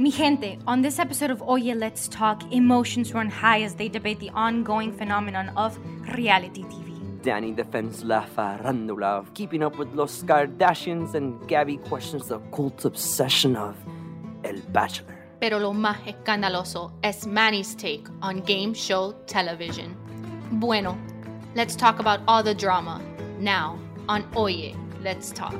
Mi gente, on this episode of Oye Let's Talk, emotions run high as they debate the ongoing phenomenon of reality TV. Danny defends La Farandula of keeping up with Los Kardashians, and Gabby questions the cult obsession of El Bachelor. Pero lo más escandaloso es Manny's take on game show television. Bueno, let's talk about all the drama now on Oye, Let's Talk.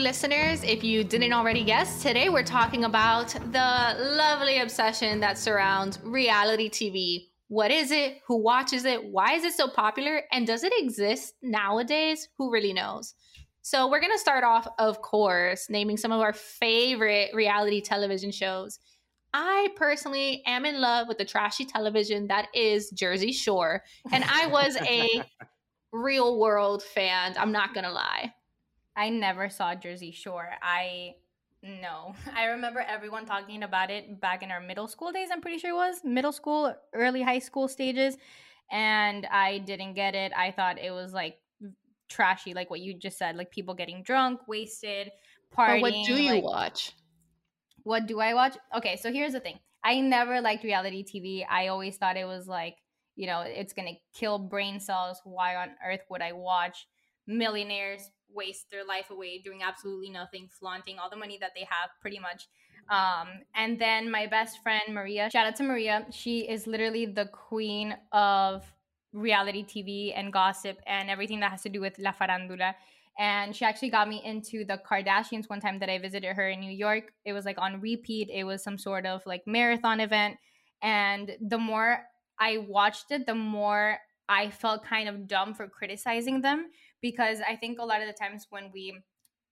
Listeners. If you didn't already guess, today we're talking about the lovely obsession that surrounds reality TV. What is it? Who watches it? Why is it so popular? And does it exist nowadays? Who really knows? So, we're going to start off, of course, naming some of our favorite reality television shows. I personally am in love with the trashy television that is Jersey Shore. And I was a real world fan. I'm not going to lie. I never saw Jersey Shore. I no. I remember everyone talking about it back in our middle school days, I'm pretty sure it was middle school, early high school stages. And I didn't get it. I thought it was like trashy, like what you just said, like people getting drunk, wasted, partying. But what do you like, watch? What do I watch? Okay, so here's the thing. I never liked reality TV. I always thought it was like, you know, it's gonna kill brain cells. Why on earth would I watch millionaires waste their life away doing absolutely nothing, flaunting all the money that they have, pretty much. Um, and then my best friend Maria, shout out to Maria. She is literally the queen of reality TV and gossip and everything that has to do with La Farandula. And she actually got me into the Kardashians one time that I visited her in New York. It was like on repeat. It was some sort of like marathon event. And the more I watched it, the more I felt kind of dumb for criticizing them because I think a lot of the times when we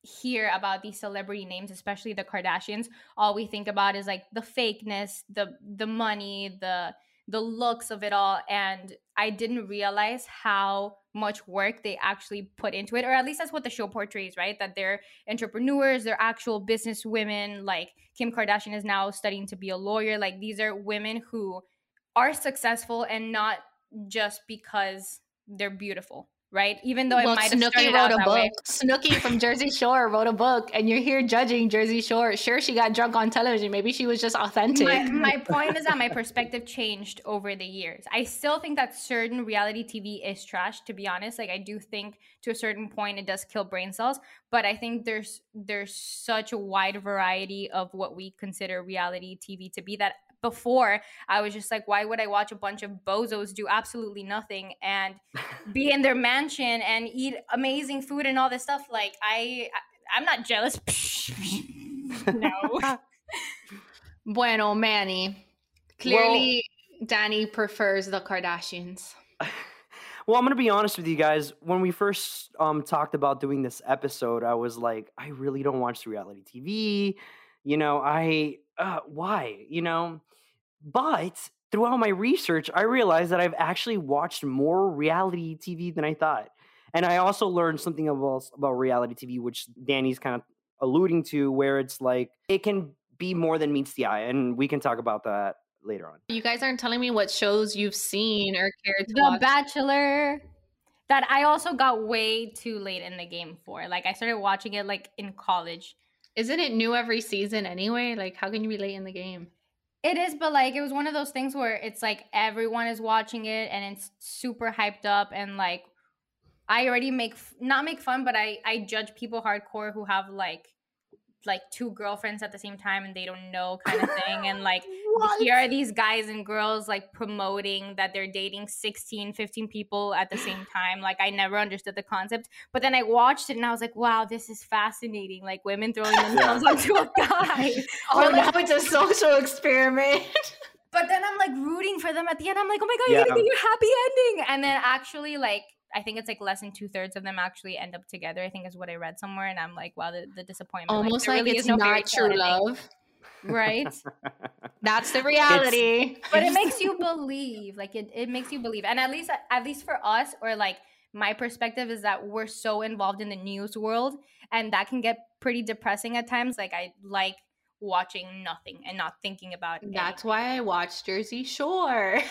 hear about these celebrity names especially the kardashians all we think about is like the fakeness the the money the the looks of it all. And i didn't realize how much work they actually put into it or at least that's what the show portrays right? That they're entrepreneurs they're actual business women. Like kim kardashian is now studying to be a lawyer. Like these are women who are successful and not just because they're beautiful right? Even though it well, might have Snooki started wrote a book. way. Snooki from Jersey Shore wrote a book, and you're here judging Jersey Shore. Sure, she got drunk on television. Maybe she was just authentic. My, my point is that my perspective changed over the years. I still think that certain reality TV is trash. To be honest, like I do think to a certain point it does kill brain cells, but I think there's there's such a wide variety of what we consider reality TV to be that before I was just like, why would I watch a bunch of bozos do absolutely nothing and be in their mansion and eat amazing food and all this stuff? Like I, I I'm not jealous. no. bueno, Manny. Clearly, Danny prefers the Kardashians. Well, I'm gonna be honest with you guys. When we first um talked about doing this episode, I was like, I really don't watch reality TV. You know, I uh, why? You know, but throughout my research, I realized that I've actually watched more reality TV than I thought, and I also learned something about about reality TV, which Danny's kind of alluding to, where it's like it can be more than meets the eye, and we can talk about that later on. You guys aren't telling me what shows you've seen or cared to The watch. Bachelor that I also got way too late in the game for. Like I started watching it like in college. Isn't it new every season anyway? Like, how can you be late in the game? It is, but like it was one of those things where it's like everyone is watching it and it's super hyped up and like I already make not make fun, but I I judge people hardcore who have like like two girlfriends at the same time and they don't know kind of thing and like here are these guys and girls like promoting that they're dating 16 15 people at the same time like i never understood the concept but then i watched it and i was like wow this is fascinating like women throwing themselves onto a guy. Oh, Or, like, now it's a social experiment. but then i'm like rooting for them at the end. I'm like oh my god Yeah. you're gonna get your happy ending. And then actually like I think it's like less than two thirds of them actually end up together. I think is what I read somewhere, and I'm like, wow, the, the disappointment. Almost there like really it's is no not true love. right? That's the reality. but it makes you believe like it, it makes you believe and at least at least for us or like my perspective is that we're so involved in the news world and that can get pretty depressing at times like i like watching nothing and not thinking about That's why I watched Jersey Shore.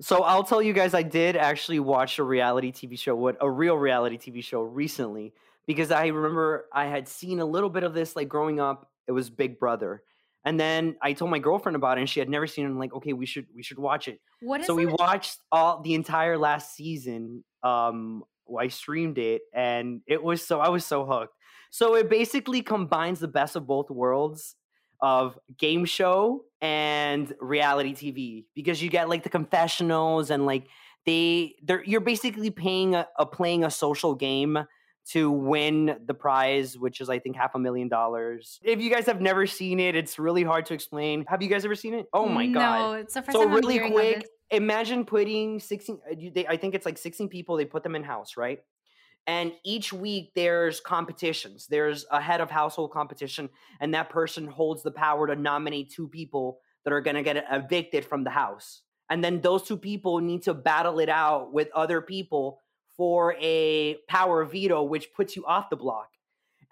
So I'll tell you guys, I did actually watch a reality TV show, what a real reality TV show recently, because I remember I had seen a little bit of this like growing up. It was Big Brother, and then I told my girlfriend about it, and she had never seen it. I'm like, okay, we should we should watch it. What is so we it? watched all the entire last season. Um, I streamed it, and it was so I was so hooked. So it basically combines the best of both worlds of game show and reality TV because you get like the confessionals and like they they're you're basically paying a, a playing a social game to win the prize, which is I think half a million dollars. If you guys have never seen it, it's really hard to explain. Have you guys ever seen it? Oh my no, god! it's the first So time I'm really quick, imagine putting 16 uh, they, i think it's like 16 people they put them in house right and each week there's competitions. There's a head of household competition and that person holds the power to nominate two people that are going to get evicted from the house. And then those two people need to battle it out with other people for a power veto which puts you off the block.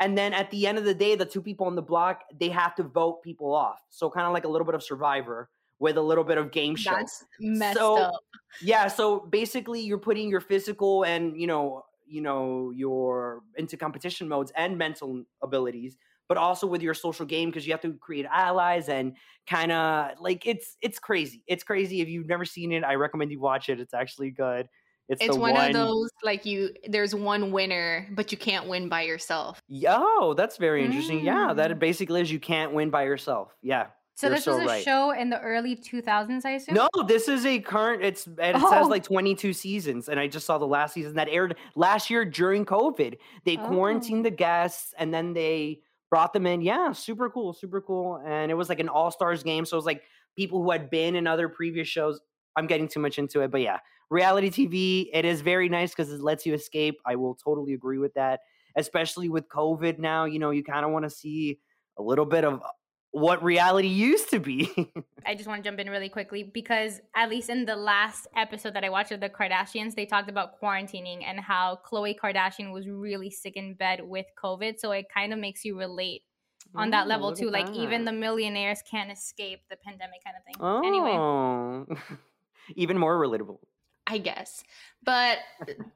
And then at the end of the day the two people on the block they have to vote people off. So kind of like a little bit of survivor with a little bit of game show. That's messed So, up. yeah, so basically you're putting your physical and you know, you know, your into competition modes and mental abilities, but also with your social game because you have to create allies and kind of like it's it's crazy. It's crazy. If you've never seen it, I recommend you watch it. It's actually good. It's, It's the one, of those like you. There's one winner, but you can't win by yourself. Yo, that's very interesting. Yeah, that Mm. basically is you can't win by yourself. Yeah. So You're this so was a right. show in the early 2000s, I assume. No, this is a current. It's and it Oh. says like 22 seasons, and I just saw the last season that aired last year during COVID. They quarantined Oh. the guests, and then they brought them in. Yeah, super cool, super cool. And it was like an all stars game, so it was like people who had been in other previous shows. I'm getting too much into it, but yeah, reality TV. It is very nice because it lets you escape. I will totally agree with that, especially with COVID now. You know, you kind of want to see a little bit of what reality used to be. I just want to jump in really quickly because at least in the last episode that I watched of the Kardashians, they talked about quarantining and how Khloe Kardashian was really sick in bed with COVID. So it kind of makes you relate on that level too. at Like even the millionaires can't escape the pandemic kind of thing. Anyway, Oh, even more relatable. I guess. But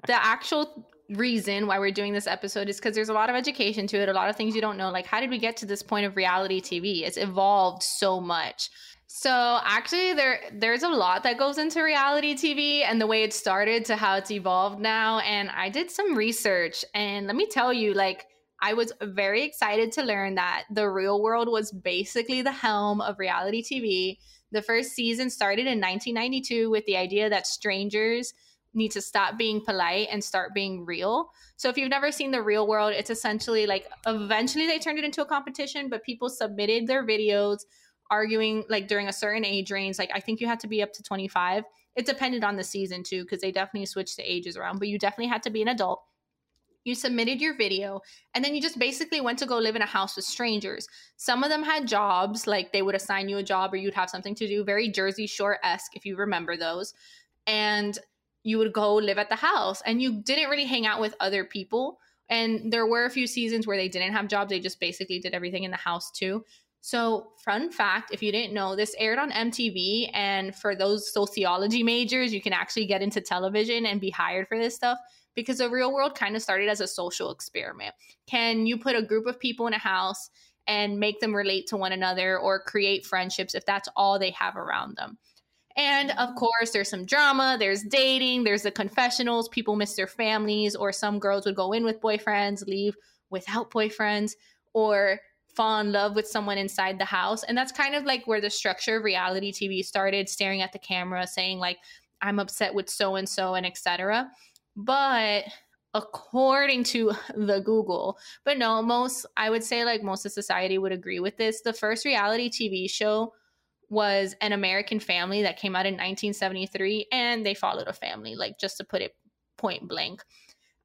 the actual reason why we're doing this episode is because there's a lot of education to it, a lot of things you don't know. Like, how did we get to this point of reality TV? It's evolved so much. So actually there there's a lot that goes into reality TV and the way it started to how it's evolved now and I did some research and let me tell you like I was very excited to learn that the real world was basically the helm of reality TV. The first season started in 1992 with the idea that strangers need to stop being polite and start being real. So if you've never seen the real world, it's essentially like eventually they turned it into a competition, but people submitted their videos arguing like during a certain age range. Like I think you had to be up to 25. It depended on the season too, because they definitely switched the ages around, but you definitely had to be an adult. You submitted your video, and then you just basically went to go live in a house with strangers. Some of them had jobs, like they would assign you a job or you'd have something to do, very Jersey Shore esque, if you remember those. And you would go live at the house, and you didn't really hang out with other people. And there were a few seasons where they didn't have jobs, they just basically did everything in the house too. So, fun fact if you didn't know, this aired on MTV. And for those sociology majors, you can actually get into television and be hired for this stuff because the real world kind of started as a social experiment. Can you put a group of people in a house and make them relate to one another or create friendships if that's all they have around them? And of course, there's some drama, there's dating, there's the confessionals, people miss their families, or some girls would go in with boyfriends, leave without boyfriends, or fall in love with someone inside the house. And that's kind of like where the structure of reality TV started, staring at the camera, saying, like, I'm upset with so and so, and etc. But according to the Google, but no, most, I would say, like, most of society would agree with this. The first reality TV show was an American family that came out in 1973, and they followed a family, like, just to put it point blank.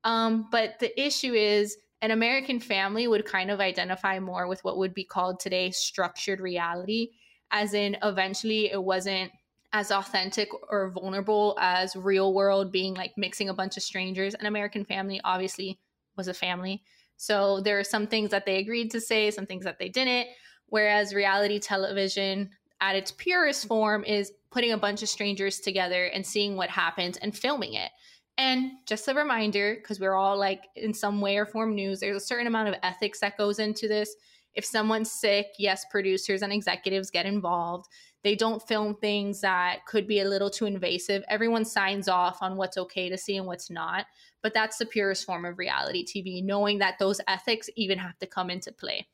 Um, but the issue is, an American family would kind of identify more with what would be called today structured reality, as in eventually it wasn't as authentic or vulnerable as real world being like mixing a bunch of strangers. An American family obviously was a family. So there are some things that they agreed to say, some things that they didn't. Whereas reality television, at its purest form is putting a bunch of strangers together and seeing what happens and filming it. And just a reminder, because we're all like in some way or form news, there's a certain amount of ethics that goes into this. If someone's sick, yes, producers and executives get involved. They don't film things that could be a little too invasive. Everyone signs off on what's okay to see and what's not. But that's the purest form of reality TV, knowing that those ethics even have to come into play.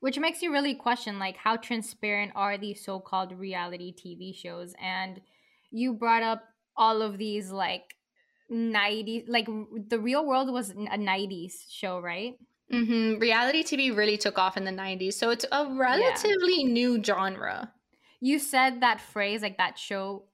Which makes you really question like how transparent are these so-called reality TV shows? And you brought up all of these like 90s like the real world was a 90s show right mm-hmm. reality tv really took off in the 90s so it's a relatively yeah. new genre you said that phrase like that show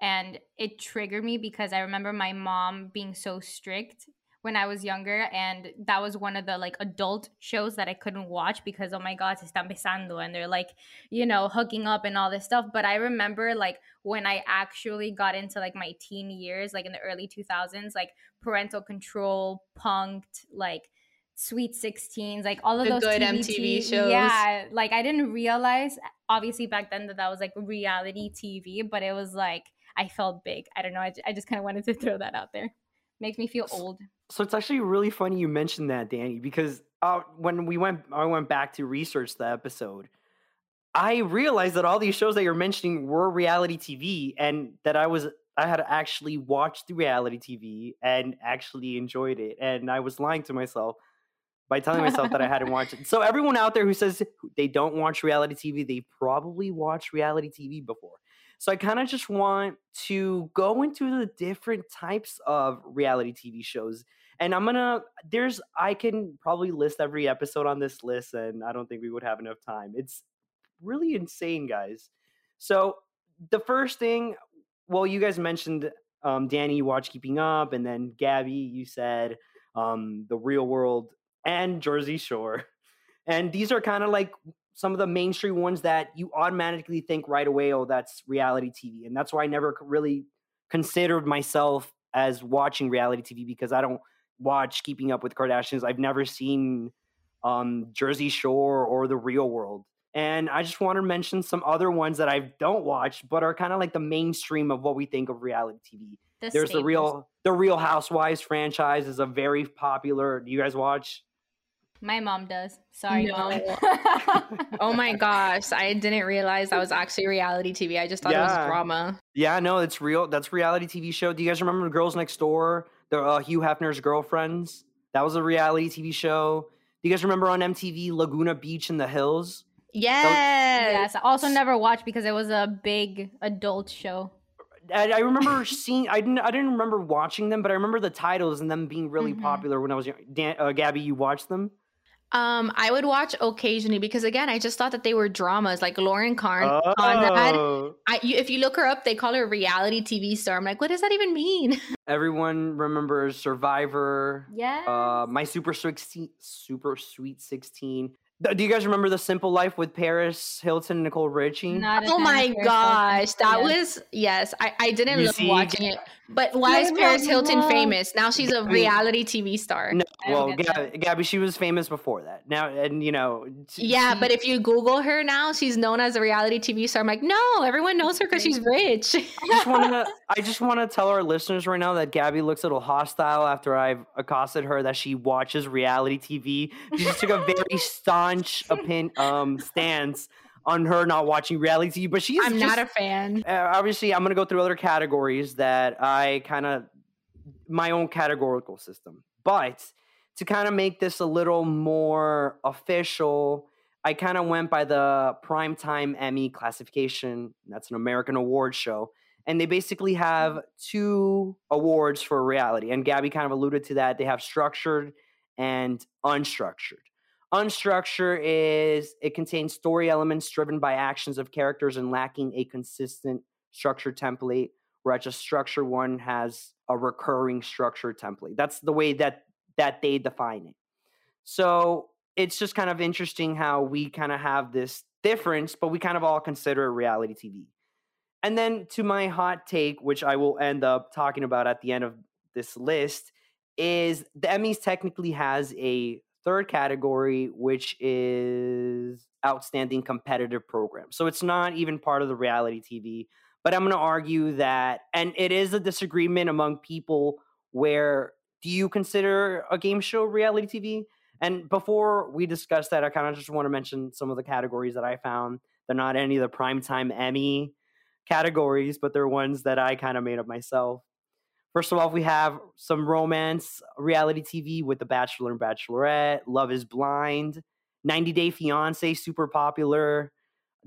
and it triggered me because i remember my mom being so strict when I was younger, and that was one of the like adult shows that I couldn't watch because oh my god, se están besando, and they're like, you know, hooking up and all this stuff. But I remember like when I actually got into like my teen years, like in the early 2000s, like parental control, punked, like Sweet 16s, like all of the those good TV, MTV shows. Yeah, like I didn't realize obviously back then that that was like reality TV, but it was like I felt big. I don't know. I, I just kind of wanted to throw that out there. Makes me feel old. So it's actually really funny you mentioned that, Danny, because uh, when we went, I went back to research the episode. I realized that all these shows that you're mentioning were reality TV, and that I was I had actually watched the reality TV and actually enjoyed it, and I was lying to myself by telling myself that I hadn't watched it. So everyone out there who says they don't watch reality TV, they probably watched reality TV before. So I kind of just want to go into the different types of reality TV shows. And I'm gonna there's I can probably list every episode on this list, and I don't think we would have enough time. It's really insane, guys. So the first thing, well, you guys mentioned um, Danny, you watch Keeping Up, and then Gabby, you said um, the Real World and Jersey Shore, and these are kind of like some of the mainstream ones that you automatically think right away, oh, that's reality TV. And that's why I never really considered myself as watching reality TV because I don't watch Keeping Up with Kardashians. I've never seen um, Jersey Shore or The Real World. And I just want to mention some other ones that I don't watch, but are kind of like the mainstream of what we think of reality TV. The There's staples. the real, the Real Housewives franchise is a very popular. Do you guys watch? My mom does. Sorry, no. mom. oh my gosh, I didn't realize that was actually reality TV. I just thought yeah. it was drama. Yeah, no, it's real. That's reality TV show. Do you guys remember Girls Next Door? The uh, Hugh Hefner's girlfriends. That was a reality TV show. Do you guys remember on MTV Laguna Beach in the Hills? Yes. yes. I also never watched because it was a big adult show. I, I remember seeing. I didn't. I didn't remember watching them, but I remember the titles and them being really mm-hmm. popular when I was young. Dan, uh, Gabby, you watched them? Um, I would watch occasionally because again, I just thought that they were dramas, like Lauren Karn oh. Oh. I, you, if you look her up, they call her a reality TV star. I'm like, what does that even mean? Everyone remembers Survivor. Yeah. Uh, my super sweet, super sweet sixteen. Do you guys remember The Simple Life with Paris Hilton and Nicole Richie? oh my gosh, that was yes. I, I didn't you love see, watching it, but why is Paris Hilton famous? Now she's a reality TV star. No, well, Gabby, Gabby, she was famous before that. Now, and you know, yeah, she, but if you Google her now, she's known as a reality TV star. I'm like, no, everyone knows her because she's rich. I just want to, I just want to tell our listeners right now that Gabby looks a little hostile after I've accosted her that she watches reality TV. She just took a very staunch opinion, um, stance on her not watching reality TV, but she's. I'm just, not a fan. Uh, obviously, I'm going to go through other categories that I kind of my own categorical system, but to kind of make this a little more official, I kind of went by the Primetime Emmy classification. That's an American award show. And they basically have two awards for reality. And Gabby kind of alluded to that. They have structured and unstructured. Unstructured is it contains story elements driven by actions of characters and lacking a consistent structure template, whereas a structured one has a recurring structure template. That's the way that that they define it. So it's just kind of interesting how we kind of have this difference, but we kind of all consider reality TV. And then to my hot take, which I will end up talking about at the end of this list, is the Emmys technically has a third category, which is outstanding competitive program. So it's not even part of the reality TV. But I'm going to argue that, and it is a disagreement among people where do you consider a game show reality TV? And before we discuss that, I kind of just want to mention some of the categories that I found. They're not any of the primetime Emmy categories, but they're ones that I kind of made up myself. First of all, we have some romance reality TV with The Bachelor and Bachelorette, Love is Blind, 90 Day Fiance, super popular.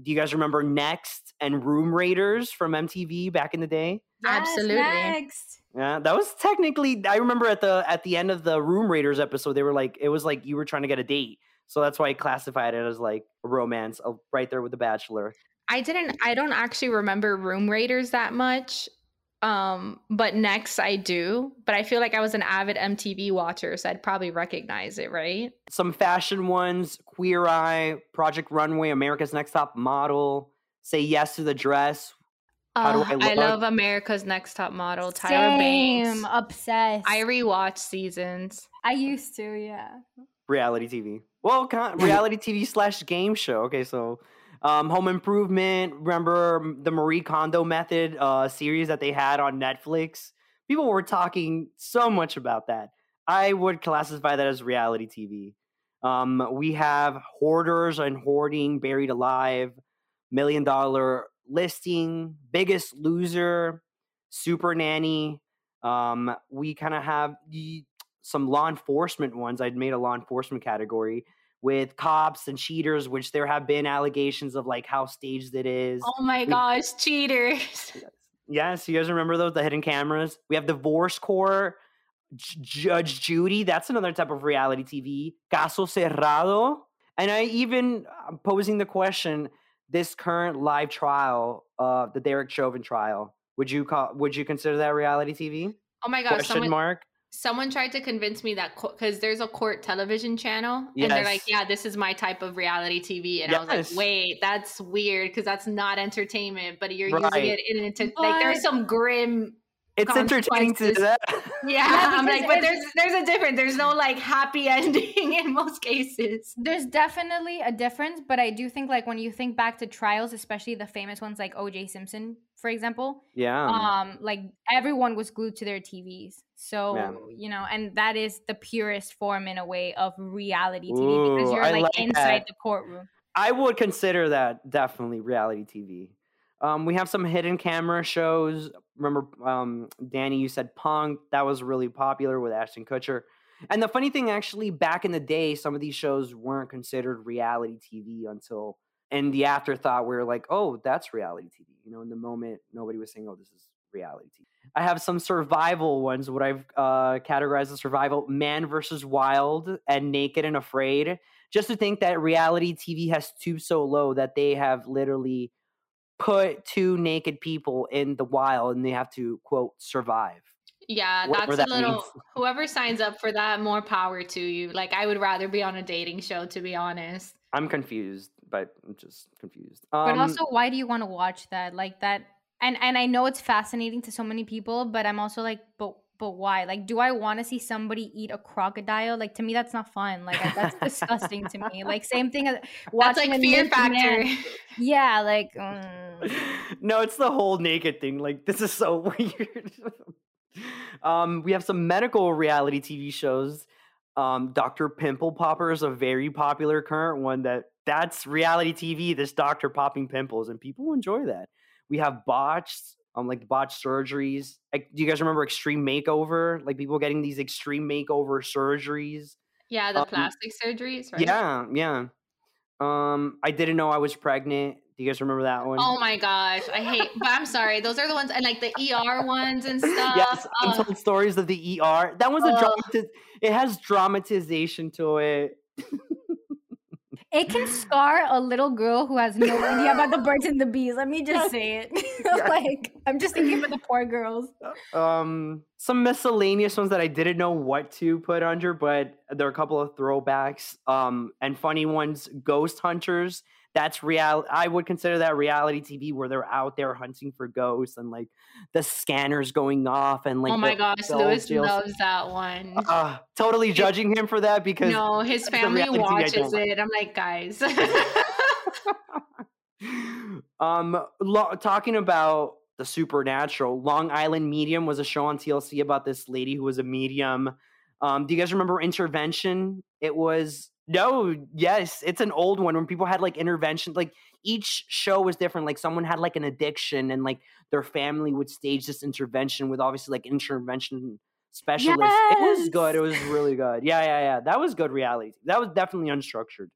Do you guys remember Next and Room Raiders from MTV back in the day? Yes, Absolutely. Next. Yeah, that was technically. I remember at the at the end of the Room Raiders episode, they were like, it was like you were trying to get a date, so that's why I classified it as like a romance, uh, right there with The Bachelor. I didn't I don't actually remember Room Raiders that much. Um, but next I do. But I feel like I was an avid MTV watcher, so I'd probably recognize it, right? Some fashion ones: Queer Eye, Project Runway, America's Next Top Model, Say Yes to the Dress. How Uh, I I look? love America's Next Top Model, Tyra Same. Banks. Obsessed. I rewatch seasons. I used to, yeah. reality TV. Well, con- reality TV slash game show. Okay, so um, Home Improvement. Remember the Marie Kondo Method uh, series that they had on Netflix? People were talking so much about that. I would classify that as reality TV. Um, we have Hoarders and Hoarding, Buried Alive, Million Dollar Listing, Biggest Loser, Super Nanny. Um, we kind of have some law enforcement ones. I'd made a law enforcement category with cops and cheaters, which there have been allegations of like how staged it is. Oh my We- gosh, cheaters. Yes, you guys remember those, the hidden cameras? We have Divorce Court, J- Judge Judy. That's another type of reality TV. Caso Cerrado. And I even I'm posing the question: This current live trial, uh, the Derek Chauvin trial, would you call? Would you consider that reality TV? Oh my gosh, Question someone mark. Someone tried to convince me that because there's a court television channel and they're like yeah this is my type of reality tv and i was like wait that's weird because that's not entertainment but you're Right. using it in enter- like there's some grim It's entertaining to consequences. that. yeah, Yeah, i'm like but there's there's a difference there's no like happy ending in most cases There's definitely a difference, but I do think like when you think back to trials, especially the famous ones like OJ Simpson, for example, yeah. um, like everyone was glued to their TVs. So Yeah. you know, and that is the purest form in a way of reality TV because you're I like, like inside the courtroom. I would consider that definitely reality TV. Um, we have some hidden camera shows. Remember, um, Danny, you said Punk. That was really popular with Ashton Kutcher. And the funny thing, actually, back in the day, some of these shows weren't considered reality TV until in the afterthought, we were like, oh, that's reality TV. You know, in the moment, nobody was saying, oh, this is reality TV. I have some survival ones, what I've uh, categorized as survival Man versus Wild and Naked and Afraid just to think that reality TV has stooped so low that they have literally put two naked people in the wild and they have to quote survive. yeah that's a little means. whoever signs up for that more power to you like i would rather be on a dating show to be honest I'm confused, but I'm just confused. But Um, also, why do you want to watch that? Like that, and and I know it's fascinating to so many people, but I'm also like, but but why? Like, do I want to see somebody eat a crocodile? Like to me, that's not fun. Like that's disgusting to me. Like same thing as that's watching like fear factor man. Yeah, like. mm. no, it's the whole naked thing. Like this is so weird. um, we have some medical reality TV shows. Um, Dr. Pimple Popper is a very popular current one that that's reality TV, this doctor popping pimples, and people enjoy that. We have botched, um, like botched surgeries. Like, do you guys remember Extreme Makeover? Like people getting these extreme makeover surgeries. yeah the Um, plastic surgeries right Yeah, yeah. Um, I didn't know I was pregnant. Do you guys remember that one? Oh my gosh, I hate. But I'm sorry, those are the ones and like the ER ones and stuff. yes, Ugh. untold stories of the ER. That was a Ugh. dramatiz- It has dramatization to it. It can scar a little girl who has no idea about the birds and the bees. Let me just say it. like, I'm just thinking for the poor girls. Um, some miscellaneous ones that I didn't know what to put under, but there are a couple of throwbacks. Um, and funny ones. Ghost Hunters. That's real. I would consider that reality TV where they're out there hunting for ghosts and like the scanners going off and like. oh my the- gosh, the Lewis loves that one. Uh, totally judging him for that because No, his family reality TV I watches like. it. I'm like, guys. um, lo- talking about the supernatural, Long Island Medium was a show on TLC about this lady who was a medium. Um, do you guys remember Intervention? It was no, yes, it's an old one when people had like intervention. Like each show was different. Like someone had like an addiction, and like their family would stage this intervention with obviously like intervention specialists. Yes! It was good. It was really good. Yeah, yeah, yeah. That was good reality. That was definitely unstructured.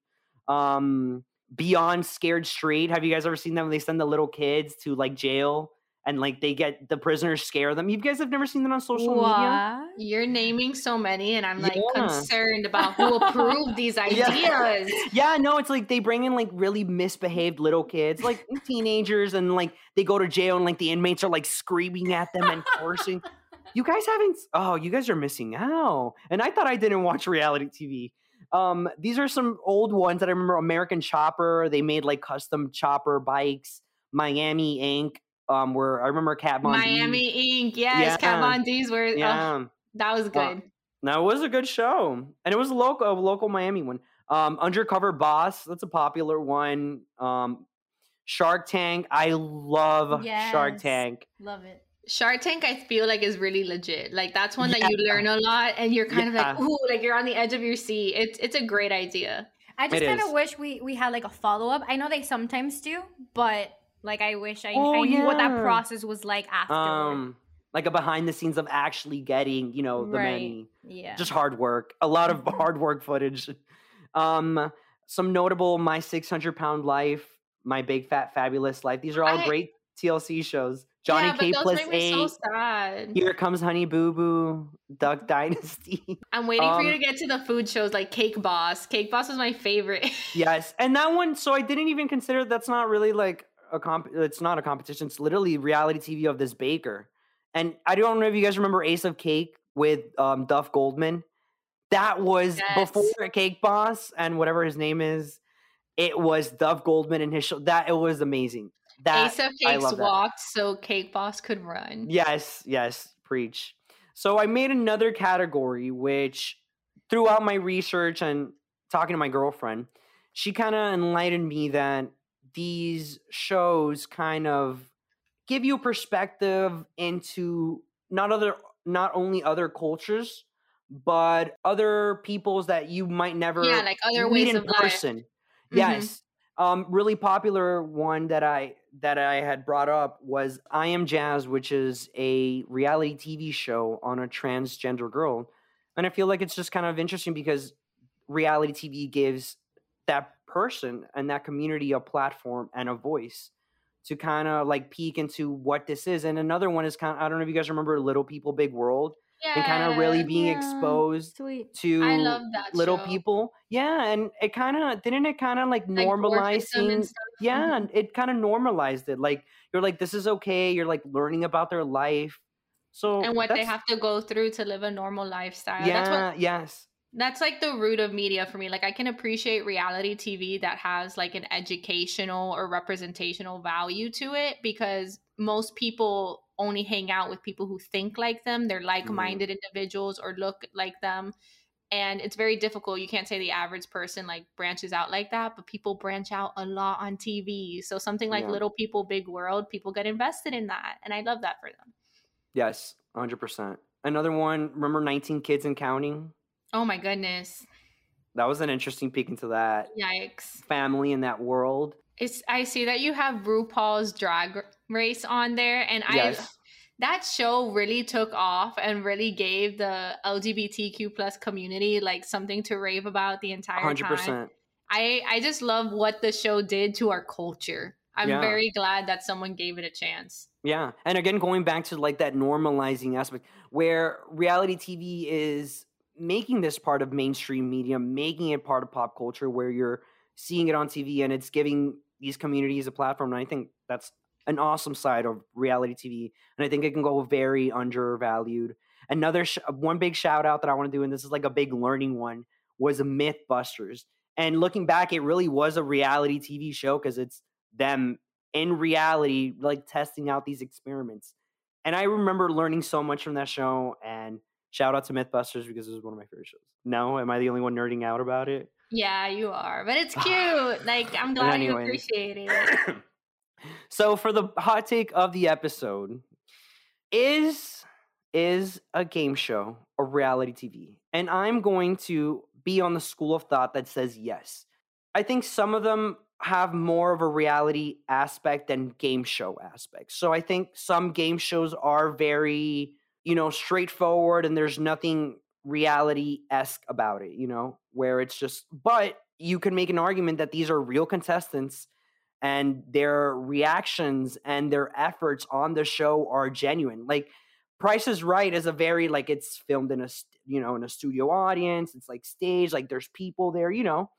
Um, Beyond Scared Straight. Have you guys ever seen them? They send the little kids to like jail and like they get the prisoners scare them. You guys have never seen that on social media? You're naming so many, and I'm like Yeah. concerned about who approved these Yeah. ideas. Yeah, no, it's like they bring in like really misbehaved little kids, like teenagers, and like they go to jail and like the inmates are like screaming at them and cursing. You guys haven't oh, you guys are missing out. And I thought I didn't watch reality TV. Um, these are some old ones that I remember American Chopper, they made like custom chopper bikes, Miami Inc. Um, where I remember Kat Von D. Miami Inc. Yes, Yeah. Kat Von D's were. oh, Yeah. that was good. No, it was a good show, and it was a local, a local Miami one. Um, Undercover Boss, that's a popular one. Um, Shark Tank, I love Shark Tank. Love it. Shark Tank, I feel like is really legit. Like that's one that you learn a lot, and you're kind of like, Yeah. ooh, like you're on the edge of your seat. It's it's a great idea. I just kind of wish we we had like a follow up. I know they sometimes do, but like I wish I, Oh, I knew what that process was like after. Um, like a behind the scenes of actually getting, you know, the Right. many, yeah. just hard work, a lot of Mhm. hard work footage. Um, some notable My 600 Pound Life, My Big Fat Fabulous Life. These are all I- great TLC shows. Johnny yeah, K plus those make me eight. so sad. Here comes Honey Boo Boo, Duck Dynasty. I'm waiting for you Um, to get to the food shows like Cake Boss. Cake Boss was my favorite. yes, and that one. So I didn't even consider that's not really like a comp. It's not a competition. It's literally reality TV of this baker. And I don't know if you guys remember Ace of Cake with um, Duff Goldman. That was Yes. before Cake Boss and whatever his name is. It was Duff Goldman and his show. That it was amazing. That Ace of Cakes walked so Cake Boss could run. Yes, yes, preach. So I made another category which throughout my research and talking to my girlfriend, she kind of enlightened me that these shows kind of give you perspective into not other not only other cultures but other peoples that you might never Yeah, like other meet ways in person. Mhm. Yes. Um, really popular one that I that I had brought up was I Am Jazz, which is a reality TV show on a transgender girl, and I feel like it's just kind of interesting because reality TV gives that person and that community a platform and a voice to kind of like peek into what this is. And another one is kind of I don't know if you guys remember Little People Big World and kind of really being Yeah. exposed Sweet. to I love that little show. people. Yeah, and it kind of didn't it kind of like Like, normalize dwarfism and things. stuff. Yeah, and it kind of normalized it. Like you're like this is okay. You're like learning about their life. So and what they have to go through to live a normal lifestyle. Yeah, That's what yes. That's like the root of media for me. Like I can appreciate reality TV that has like an educational or representational value to it because most people only hang out with people who think like them. They're mm-hmm. like-minded individuals or look like them. And it's very difficult. You can't say the average person like branches out like that, but people branch out a lot on TV. So something like Yeah. Little People Big World, people get invested in that. And I love that for them. Yes, 100%. Another one, remember 19 Kids and Counting? Oh my goodness. That was an interesting peek into that Yikes. family in that world. It's I see that you have RuPaul's Drag Race on there, and I Yes. that show really took off and really gave the LGBTQ plus community like something to rave about the entire 100%. time. I I just love what the show did to our culture. I'm Yeah. very glad that someone gave it a chance. Yeah. And again, going back to like that normalizing aspect where reality TV is making this part of mainstream media, making it part of pop culture where you're seeing it on TV and it's giving these communities a platform. And I think that's an awesome side of reality TV. And I think it can go very undervalued. Another sh- uh, one big shout out that I want to do, and this is like a big learning one, was Mythbusters. And looking back, it really was a reality TV show because it's them in reality, like testing out these experiments. And I remember learning so much from that show. And shout out to Mythbusters because it was one of my favorite shows. No, am I the only one nerding out about it? Yeah, you are. But it's cute. like I'm glad you appreciate it. so for the hot take of the episode, is is a game show a reality TV? And I'm going to be on the school of thought that says yes. I think some of them have more of a reality aspect than game show aspects. So I think some game shows are very, you know, straightforward and there's nothing reality esque about it, you know, where it's just, but you can make an argument that these are real contestants and their reactions and their efforts on the show are genuine. Like Price is Right is a very like it's filmed in a you know in a studio audience. It's like stage, like there's people there, you know,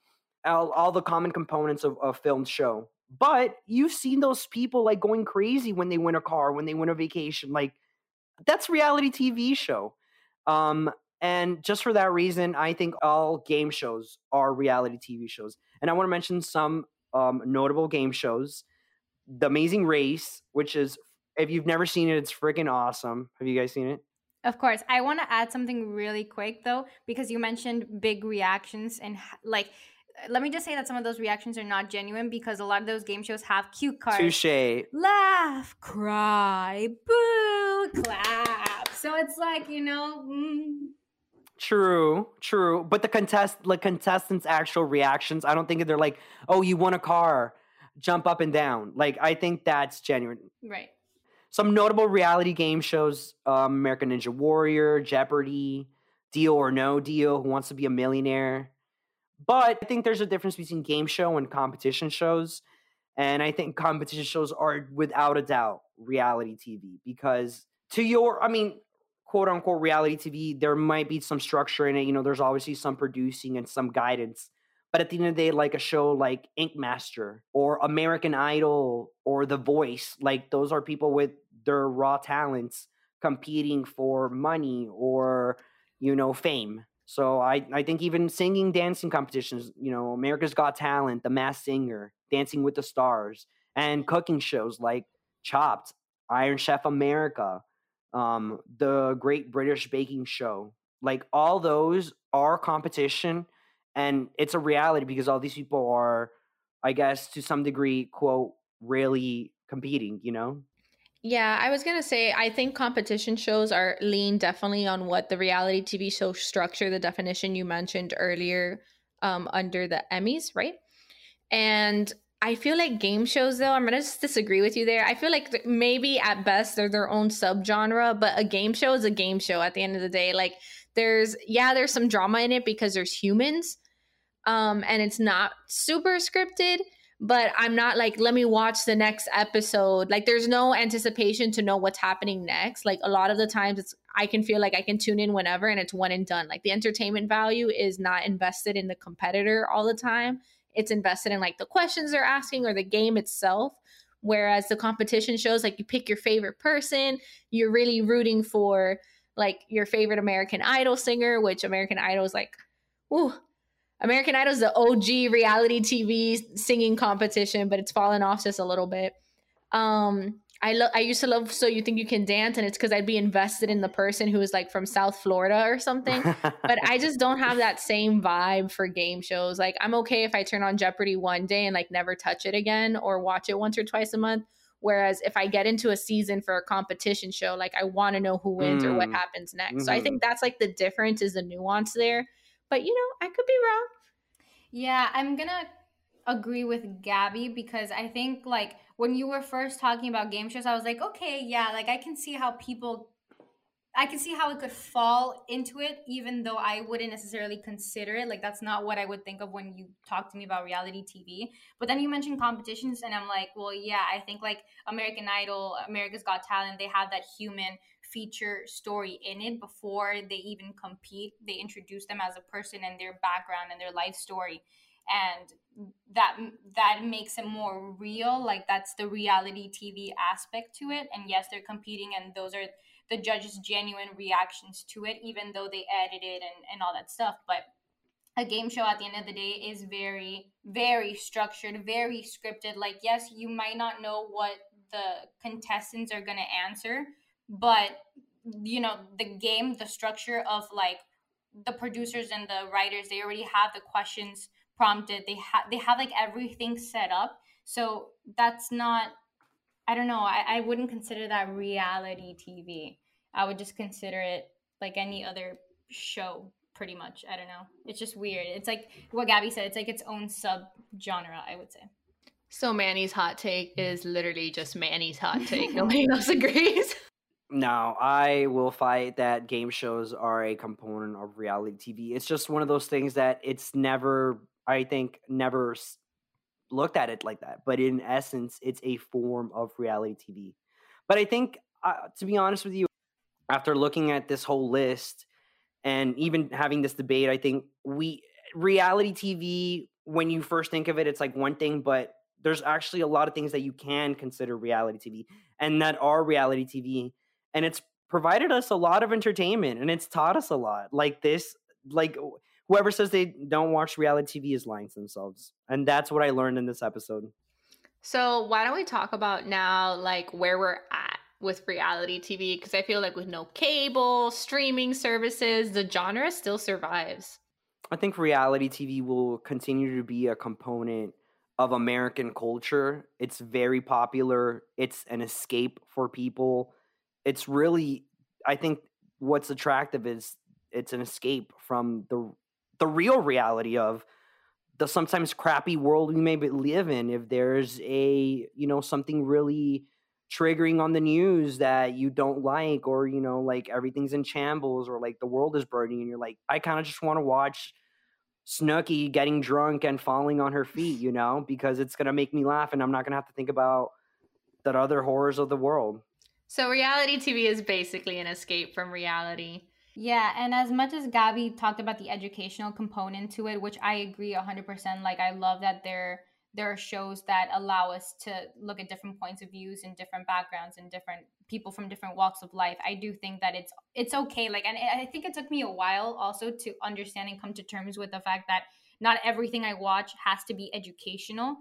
all, all the common components of a filmed show. But you've seen those people like going crazy when they win a car, when they win a vacation. Like that's reality TV show. Um, and just for that reason, I think all game shows are reality TV shows. And I want to mention some um, notable game shows. The Amazing Race, which is if you've never seen it, it's freaking awesome. Have you guys seen it? Of course. I want to add something really quick though, because you mentioned big reactions and like, let me just say that some of those reactions are not genuine because a lot of those game shows have cue cards. Touche. Laugh, cry, boo, clap. So it's like, you know, mm, True, true. But the contest, the contestants' actual reactions, I don't think they're like, "Oh, you won a car, jump up and down." Like, I think that's genuine. right. Some notable reality game shows: um, American Ninja Warrior, Jeopardy, Deal or No Deal, Who Wants to Be a Millionaire. But I think there's a difference between game show and competition shows, and I think competition shows are without a doubt reality TV because to your, I mean, quote unquote reality TV, there might be some structure in it. You know, there's obviously some producing and some guidance. But at the end of the day, like a show like Ink Master or American Idol or The Voice, like those are people with their raw talents competing for money or, you know, fame. So I, I think even singing, dancing competitions, you know, America's Got Talent, The Masked Singer, Dancing with the Stars, and cooking shows like Chopped, Iron Chef America, um, the Great British Baking Show. Like all those are competition, and it's a reality because all these people are, I guess, to some degree, quote, really competing. You know? Yeah, I was gonna say I think competition shows are lean definitely on what the reality TV show structure, the definition you mentioned earlier, um, under the Emmys, right? And I feel like game shows, though, I'm gonna just disagree with you there. I feel like maybe at best they're their own subgenre, but a game show is a game show at the end of the day. Like there's yeah, there's some drama in it because there's humans, um, and it's not super scripted but I'm not like, let me watch the next episode. Like, there's no anticipation to know what's happening next. Like, a lot of the times, it's I can feel like I can tune in whenever and it's one and done. Like, the entertainment value is not invested in the competitor all the time, it's invested in like the questions they're asking or the game itself. Whereas the competition shows, like, you pick your favorite person, you're really rooting for like your favorite American Idol singer, which American Idol is like, ooh, American Idol is the OG reality TV singing competition, but it's fallen off just a little bit. Um, I love. I used to love So You Think You Can Dance, and it's because I'd be invested in the person who is like from South Florida or something. but I just don't have that same vibe for game shows. Like I'm okay if I turn on Jeopardy one day and like never touch it again, or watch it once or twice a month. Whereas if I get into a season for a competition show, like I want to know who wins or what Mm. happens next. So I Mhm. think that's like the difference is the nuance there. But you know, I could be wrong. Yeah, I'm gonna agree with Gabby because I think like when you were first talking about game shows, I was like, okay, yeah, like I can see how people I can see how it could fall into it, even though I wouldn't necessarily consider it. Like that's not what I would think of when you talk to me about reality TV. But then you mentioned competitions, and I'm like, well, yeah, I think like American Idol, America's Got Talent, they have that human feature story in it before they even compete. They introduce them as a person and their background and their life story, and that that makes it more real. Like that's the reality TV aspect to it. And yes, they're competing, and those are the judges' genuine reactions to it, even though they edited and, and all that stuff. But a game show at the end of the day is very very structured very scripted like yes you might not know what the contestants are going to answer but you know the game the structure of like the producers and the writers they already have the questions prompted they have they have like everything set up. So that's not i don't know I, I wouldn't consider that reality tv i would just consider it like any other show pretty much. I don't know. It's just weird. It's like what gabby said it's like its own sub genre i would say. So manny's hot take is literally just manny's hot take. Nobody else agrees. No, I will fight that game shows are a component of reality TV. It's just one of those things that it's never, I think, never looked at it like that. But in essence, it's a form of reality TV. But I think, uh, to be honest with you, after looking at this whole list and even having this debate, I think we reality TV, when you first think of it, it's like one thing, but there's actually a lot of things that you can consider reality TV and that are reality TV and it's provided us a lot of entertainment and it's taught us a lot. Like this, like whoever says they don't watch reality TV is lying to themselves. And that's what I learned in this episode. So why don't we talk about now like where we're at with reality TV? Because I feel like with no cable, streaming services, the genre still survives. I think reality TV will continue to be a component of American culture. It's very popular. It's an escape for people it's really I think what's attractive is it's an escape from the the real reality of the sometimes crappy world we may live in if there's a you know something really triggering on the news that you don't like or you know like everything's in shambles or like the world is burning and you're like I kind of just want to watch Snooki getting drunk and falling on her feet you know because it's going to make me laugh and I'm not going to have to think about that other horrors of the world so reality TV is basically an escape from reality. Yeah, and as much as Gabby talked about the educational component to it, which I agree 100%, like I love that there there are shows that allow us to look at different points of views and different backgrounds and different people from different walks of life. I do think that it's it's okay like and I think it took me a while also to understand and come to terms with the fact that not everything I watch has to be educational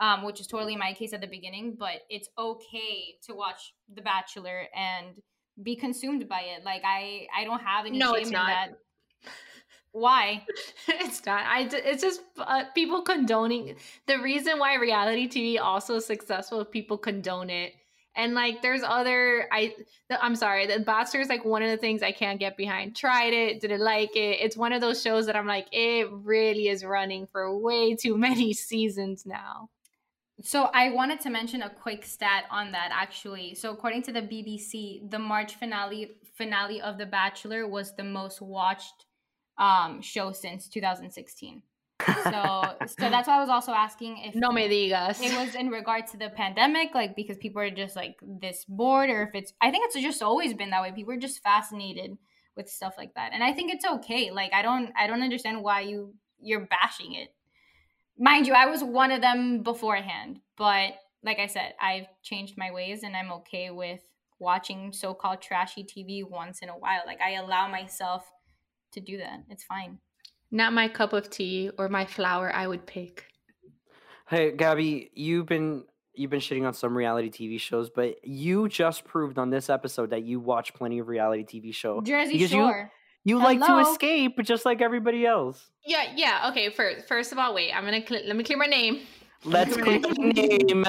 um, which is totally my case at the beginning. But it's okay to watch The Bachelor and be consumed by it. Like I, I don't have any no, shame it's not. in that. Why? it's not. I. It's just uh, people condoning. The reason why reality TV also successful if people condone it. And like, there's other. I. I'm sorry. The Bachelor is like one of the things I can't get behind. Tried it, didn't like it. It's one of those shows that I'm like, it really is running for way too many seasons now. So I wanted to mention a quick stat on that actually. So according to the BBC, the March finale finale of The Bachelor was the most watched um, show since 2016. So so that's why I was also asking if no me digas. It was in regard to the pandemic, like because people are just like this bored, or if it's I think it's just always been that way. People are just fascinated with stuff like that. And I think it's okay. Like I don't I don't understand why you you're bashing it mind you, I was one of them beforehand, but like I said, I've changed my ways and I'm okay with watching so called trashy TV once in a while. Like I allow myself to do that. It's fine. Not my cup of tea or my flower I would pick. Hey Gabby, you've been you've been shitting on some reality TV shows, but you just proved on this episode that you watch plenty of reality TV shows. Jersey Shore. You Hello? like to escape, just like everybody else. Yeah, yeah. Okay. First, first of all, wait. I'm gonna cl- let me clear my name. Let's clear my name.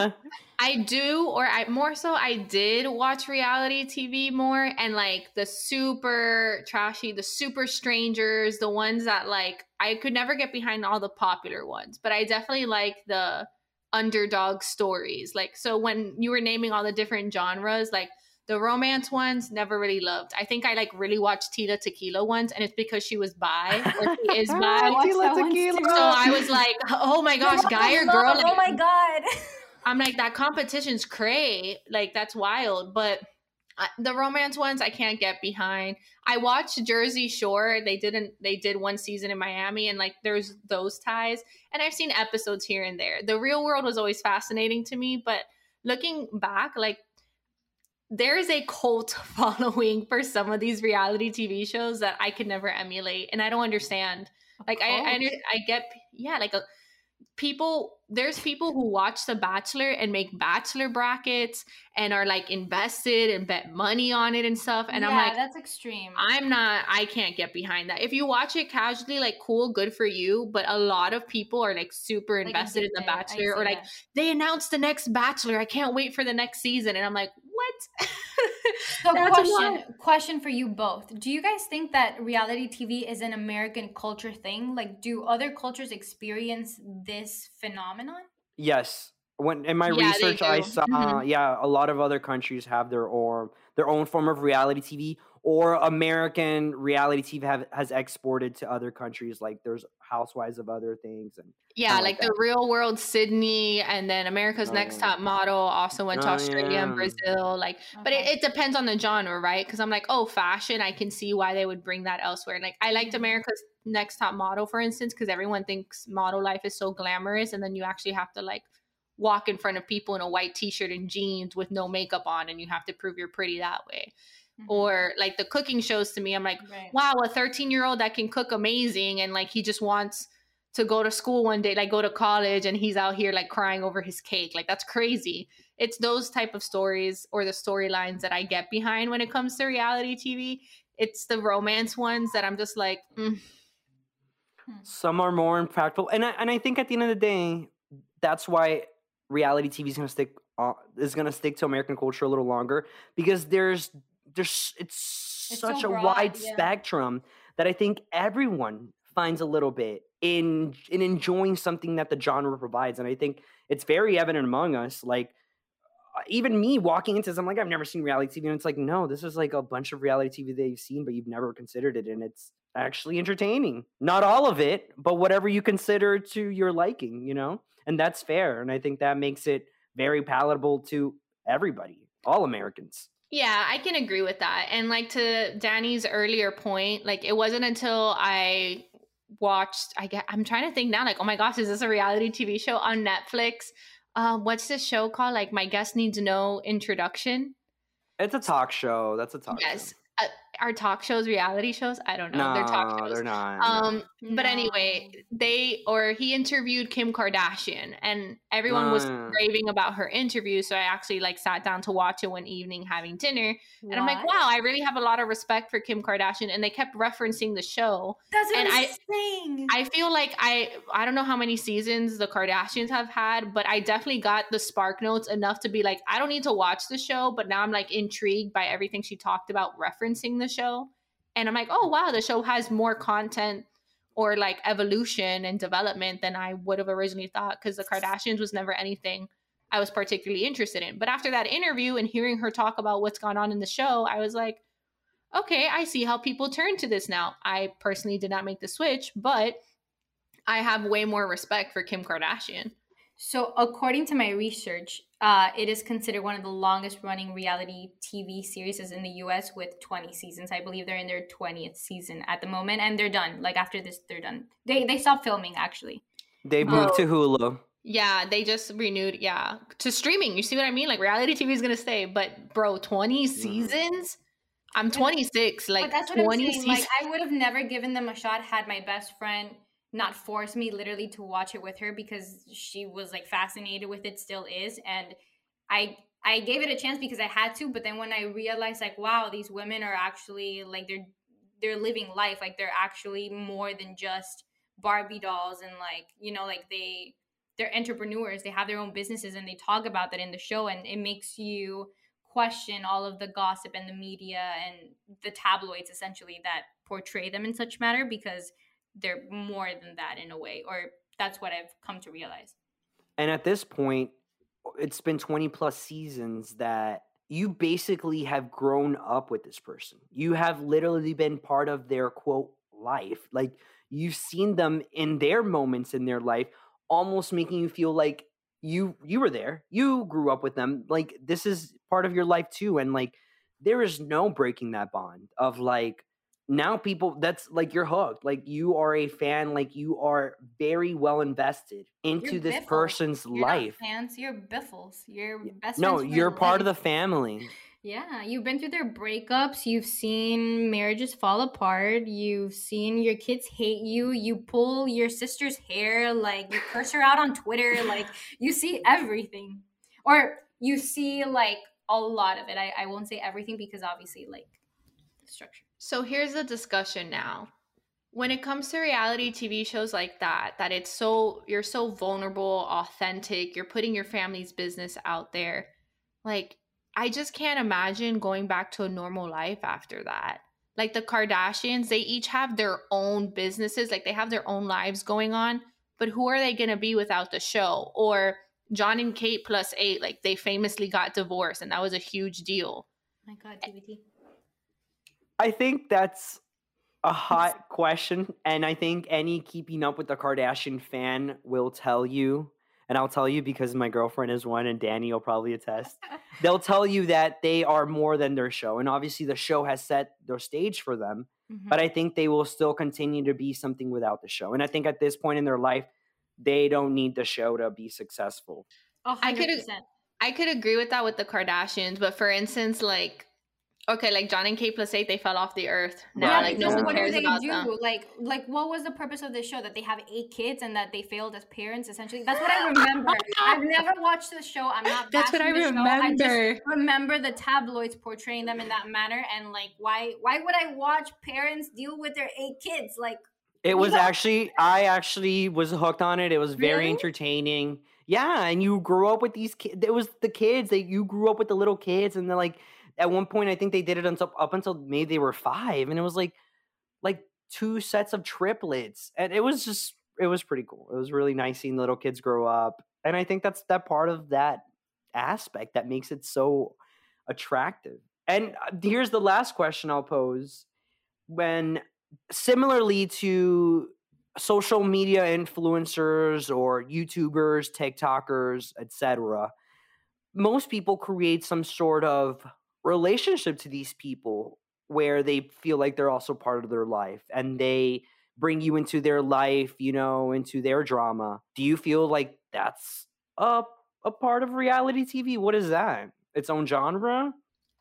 I do, or I more so, I did watch reality TV more, and like the super trashy, the super strangers, the ones that like I could never get behind all the popular ones, but I definitely like the underdog stories. Like, so when you were naming all the different genres, like the romance ones, never really loved. I think I like really watched Tila Tequila ones, and it's because she was bi or she is bi. Tila Tequila. So I was like, oh my gosh, guy or girl? Like, oh my god. I'm like that competition's cray. Like that's wild, but. Uh, the romance ones I can't get behind. I watched Jersey Shore. They didn't. They did one season in Miami, and like there's those ties. And I've seen episodes here and there. The Real World was always fascinating to me, but looking back, like there is a cult following for some of these reality TV shows that I could never emulate. And I don't understand. Like I, I, I get, yeah, like a, people there's people who watch the bachelor and make bachelor brackets and are like invested and bet money on it and stuff and yeah, i'm like that's extreme. i'm not i can't get behind that if you watch it casually like cool good for you but a lot of people are like super Like, invested in the bachelor or like that. they announced the next bachelor i can't wait for the next season and i'm like what So question question for you both. Do you guys think that reality TV is an American culture thing? Like do other cultures experience this phenomenon? Yes. When in my Yeah, research, I saw Mhm. yeah a lot of other countries have their own their own form of reality TV, or American reality TV have has exported to other countries. Like there's Housewives of other things, and Yeah, like like the real world Sydney and then America's Oh, Next yeah. Top Model also went to Oh, Australia and. Brazil. Like, but it, it depends on the genre, right? Because I'm like, oh, fashion, I can see why they would bring that elsewhere. Like, I liked. America's Next Top Model, for instance, because everyone thinks model life is so glamorous, and then you actually have to like walk in front of people in a white t-shirt and jeans with no makeup on, and you have to prove you're pretty that way. Mhm. Or like the cooking shows to me, I'm like right. wow, a 13 year old that can cook amazing and like he just wants to go to school one day, like go to college and he's out here like crying over his cake. Like that's crazy. It's those type of stories or the storylines that I get behind when it comes to reality TV. It's the romance ones that I'm just like, mm, some are more impactful. And I, and I think at the end of the day, that's why reality TV is gonna stick uh, is gonna stick to American culture a little longer because there's there's it's, It's so such a wide yeah. spectrum that I think everyone finds a little bit in in enjoying something that the genre provides, and I think it's very evident among us. Like uh, even me walking into this, I'm like, I've never seen reality TV, and it's like, no, this is like a bunch of reality TV that you've seen, but you've never considered it, and it's actually entertaining. Not all of it, but whatever you consider to your liking, you know, and that's fair, and I think that makes it very palatable to everybody, all Americans. Yeah, I can agree with that. And like to Danny's earlier point, like it wasn't until I watched I get I'm trying to think now, like, oh my gosh, is this a reality TV show on Netflix? Um, what's this show called? Like My Guest Needs No Introduction. It's a talk show. That's a talk Yes. show. Uh, are talk shows reality shows? I don't know. they're talk No, shows. they're not. no. Um, but anyway, they or he interviewed Kim Kardashian, and everyone was Ah. raving about her interview. So I actually like sat down to watch it one evening having dinner, and I'm like, wow, I really have a lot of respect for Kim Kardashian. And they kept referencing the show. That's what and I'm I- saying. I feel like I I don't know how many seasons the Kardashians have had, but I definitely got the spark notes enough to be like, I don't need to watch the show, but now I'm like intrigued by everything she talked about referencing the show. And I'm like, oh wow, the show has more content or like evolution and development than I would have originally thought because the Kardashians was never anything I was particularly interested in. But after that interview and hearing her talk about what's gone on in the show, I was like, okay, I see how people turn to this now. I personally did not make the switch, but I have way more respect for Kim Kardashian. So, according to my research, uh, it is considered one of the longest running reality TV series in the US with 20 seasons. I believe they're in their 20th season at the moment, and they're done. Like, after this, they're done. They, they stopped filming, actually. they moved Oh. to Hulu. Yeah, they just renewed, yeah, to streaming. You see what I mean? Like reality TV is gonna stay, but bro, 20 seasons? I'm 26, like but that's what 20 I'm saying. seasons. Like, I would have never given them a shot had my best friend not force me literally to watch it with her because she was like fascinated with it, still is. And I I gave it a chance because I had to, but then when I realized like, wow, these women are actually like they're they're living life, like they're actually more than just Barbie dolls and like, you know, like they they're entrepreneurs, they have their own businesses and they talk about that in the show and it makes you question all of the gossip and the media and the tabloids essentially that portray them in such manner because they're more than that in a way or that's what I've come to realize. And at this point, it's been 20 plus seasons that you basically have grown up with this person. You have literally been part of their quote life. Like you've seen them in their moments in their life, almost making you feel like you you were there. You grew up with them. Like this is part of your life too. And like there is no breaking that bond of like now people that's like you're hooked like you are a fan like you are very well invested into You're this biffled. person's You're life fans, you're biffles. You're best no you're part of the family Yeah, you've been through their breakups, you've seen marriages fall apart, you've seen your kids hate you, you pull your sister's hair, like you curse her out on Twitter, like you see everything. Or you see like a lot of it. I, I won't say everything because obviously like structure. So here's the discussion now. When it comes to reality TV shows like that, that it's so you're so vulnerable, authentic, you're putting your family's business out there. Like I just can't imagine going back to a normal life after that. Like the Kardashians, they each have their own businesses, like they have their own lives going on, but who are they going to be without the show? Or Jon and Kate plus 8, like they famously got divorced and that was a huge deal. Oh my god, TBT. I think that's a hot question, and I think any keeping up with the Kardashian fan will tell you, and I'll tell you because my girlfriend is one, and Danny will probably attest. They'll tell you that they are more than their show, and obviously the show has set their stage for them. Mhm. But I think they will still continue to be something without the show, and I think at this point in their life, they don't need the show to be successful. A I could- 100%. I could agree with that with the Kardashians, but for instance, like okay, like Jon and Kate plus eight, they fell off the earth. Now, Right, like no because one what cares do they about do? them. Like, like what was the purpose of this show? That they have eight kids and that they failed as parents. Essentially, that's what I remember. I've never watched the show. I'm not. That's what I bashing the show. I just remember. remember the tabloids portraying them in that manner, and like, why? Why would I watch parents deal with their eight kids? Like, It was actually I actually was hooked on it. It was very Really? entertaining. Yeah, and you grew up with these kids. It was the kids that you grew up with the little kids, and they're like at one point I think they did it until up until maybe they were five, and it was like like two sets of triplets, and it was just it was pretty cool. It was really nice seeing little kids grow up, and I think that's that part of that aspect that makes it so attractive. And uh, here's the last question I'll pose: when similarly to social media influencers or YouTubers, TikTokers, etc., most people create some sort of relationship to these people where they feel like they're also part of their life and they bring you into their life, you know, into their drama. Do you feel like that's a a part of reality TV? What is that? Its own genre?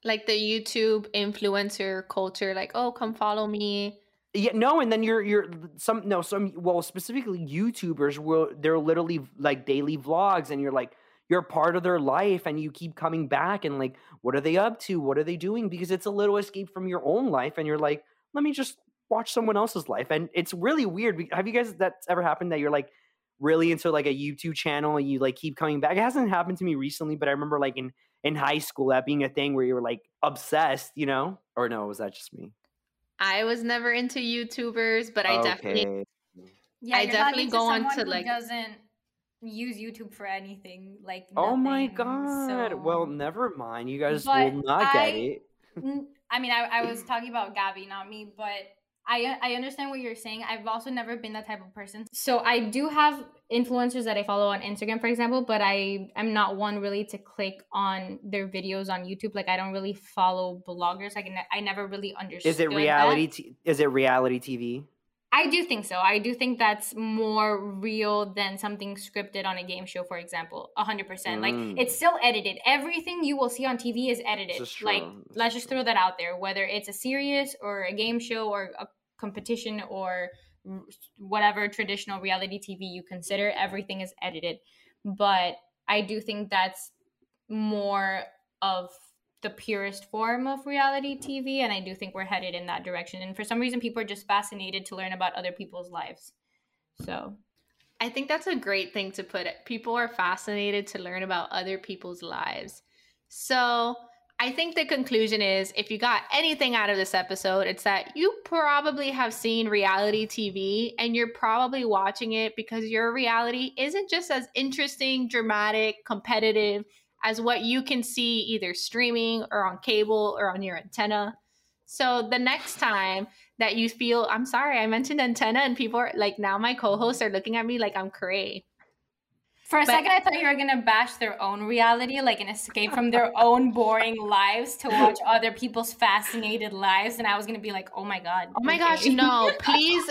Like the YouTube influencer culture, like, oh, come follow me. Yeah, no, and then you're you're some no some well specifically YouTubers will they're literally like daily vlogs and you're like you're part of their life and you keep coming back and like what are they up to? What are they doing? Because it's a little escape from your own life and you're like, let me just watch someone else's life. And it's really weird. Have you guys that's ever happened that you're like really into like a YouTube channel and you like keep coming back? It hasn't happened to me recently, but I remember like in in high school that being a thing where you were like obsessed, you know? Or no, was that just me? I was never into YouTubers, but I definitely yeah, I definitely go on to, like- doesn't use YouTube for anything. Like, Oh my nothing, god. Well, never mind. You guys But will not get it. I mean, I, I was talking about Gabby, not me, but I I understand what you're saying. I've also never been that type of person. So I do have influencers that I follow on Instagram, for example, but I am not one really to click on their videos on YouTube. Like I don't really follow bloggers. I can I never really understood. Is it reality t- is it reality TV? I do think so. I do think that's more real than something scripted on a game show, for example. A hundred percent. Like Mm. it's still edited. Everything you will see on TV is edited. Like true. Let's is just true. throw that out there. Whether it's a serious or a game show or a competition or whatever traditional reality TV you consider, everything is edited. But I do think that's more of the purest form of reality TV, and I do think we're headed in that direction. And for some reason, people are just fascinated to learn about other people's lives. So I think that's a great thing to put it. People are fascinated to learn about other people's lives. So, I think the conclusion is if you got anything out of this episode, it's that you probably have seen reality TV and you're probably watching it because your reality isn't just as interesting, dramatic, competitive as what you can see either streaming or on cable or on your antenna. So, the next time that you feel I'm sorry, I mentioned antenna and people are like now my co-hosts are looking at me like I'm cray. for a But- second, I thought you were gonna bash their own reality, like an escape from their own boring lives to watch other people's fascinated lives, and I was gonna be like, oh my god, Oh my okay. gosh, no, please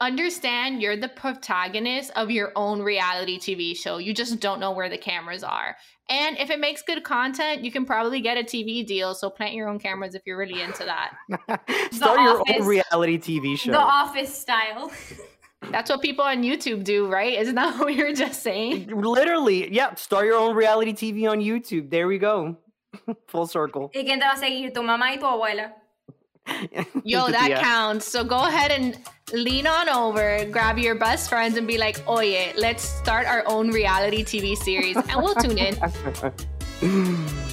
understand you're the protagonist of your own reality TV show. You just don't know where the cameras are. And if it makes good content, you can probably get a TV deal. So plant your own cameras if you're really into that. Start your Office. own reality TV show. The Office style. That's what people on YouTube do, right? Isn't that what we were just saying? Literally, yeah. Start your own reality TV on YouTube. There we go. Full circle. ¿Y quién te va a seguir? ¿Tu mamá y tu abuela? Yo, that tía. counts. So go ahead and lean on over, grab your best friends, and be like, oh yeah, let's start our own reality TV series. And we'll tune in.